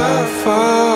afar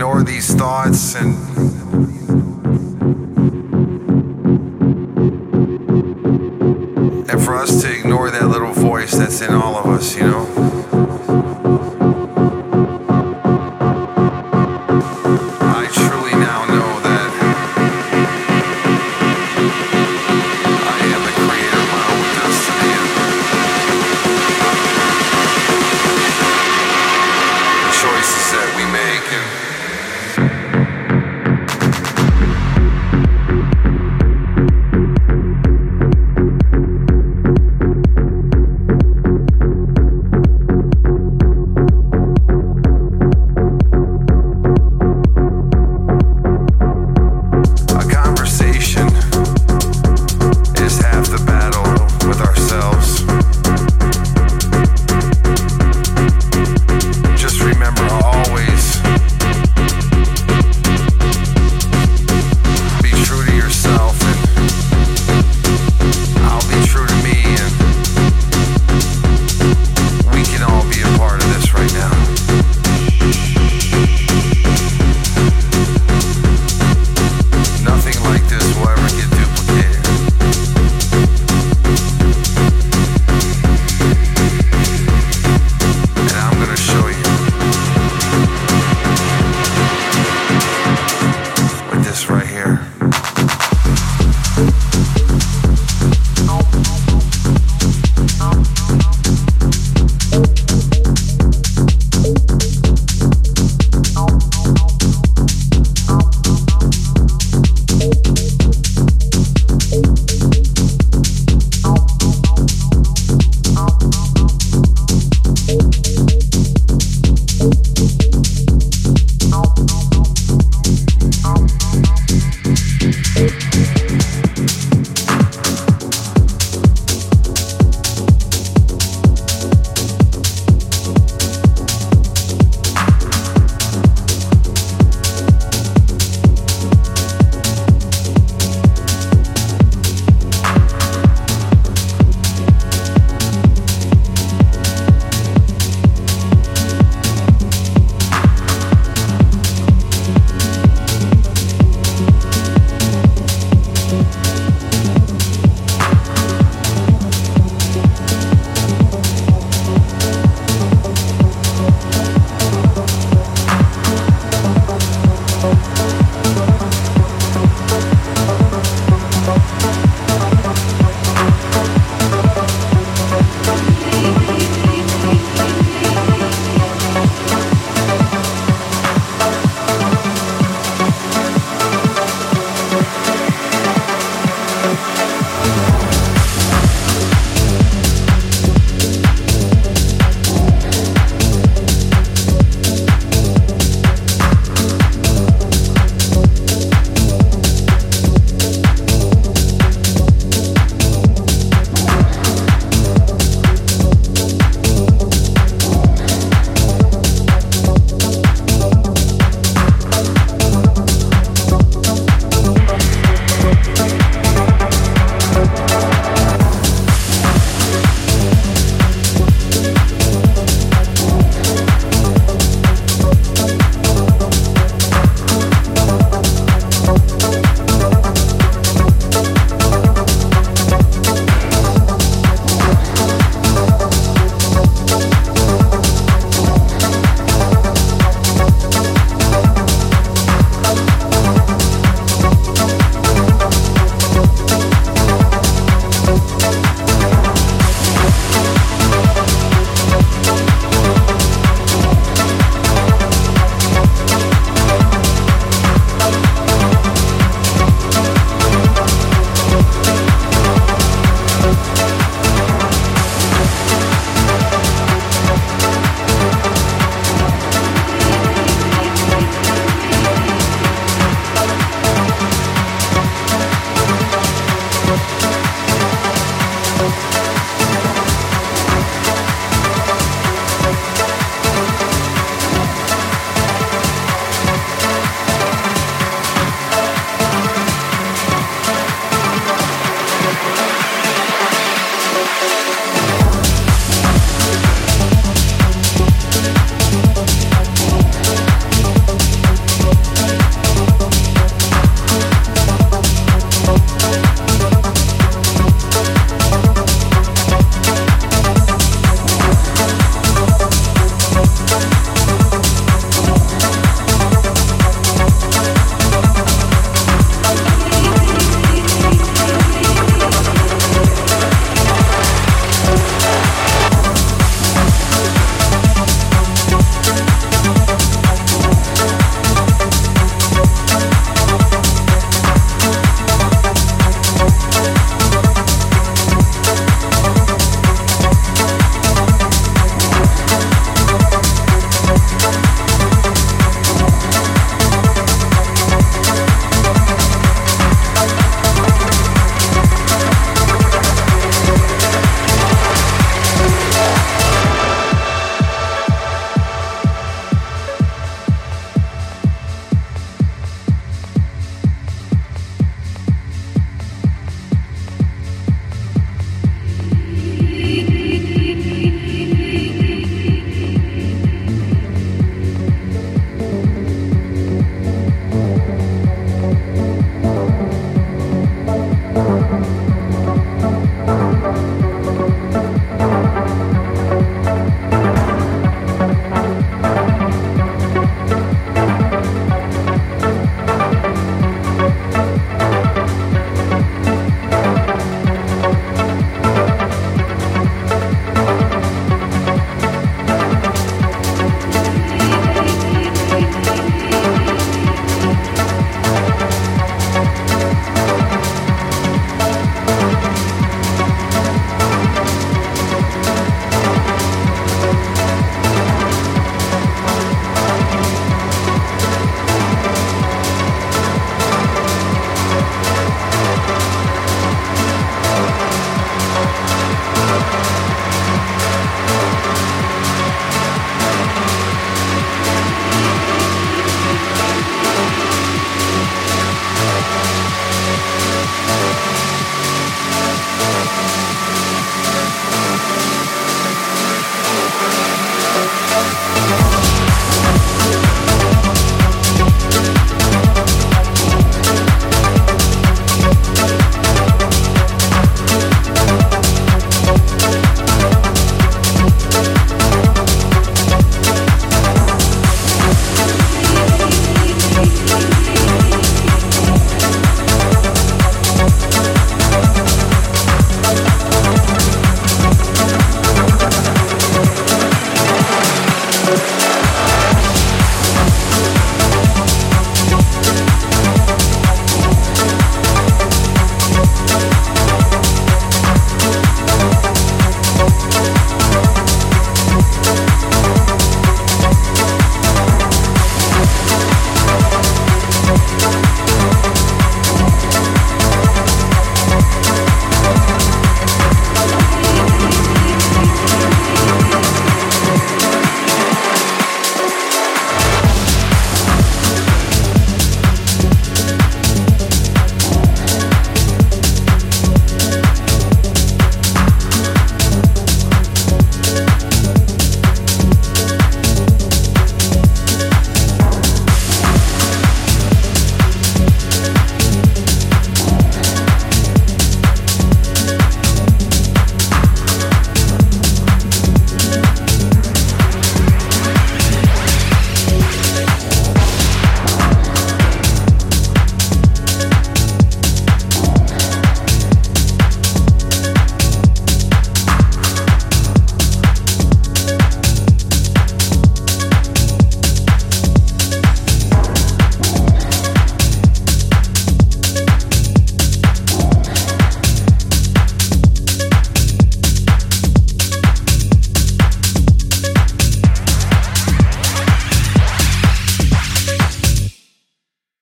ignore these thoughts and and for us to ignore that little voice that's in all of us, you know.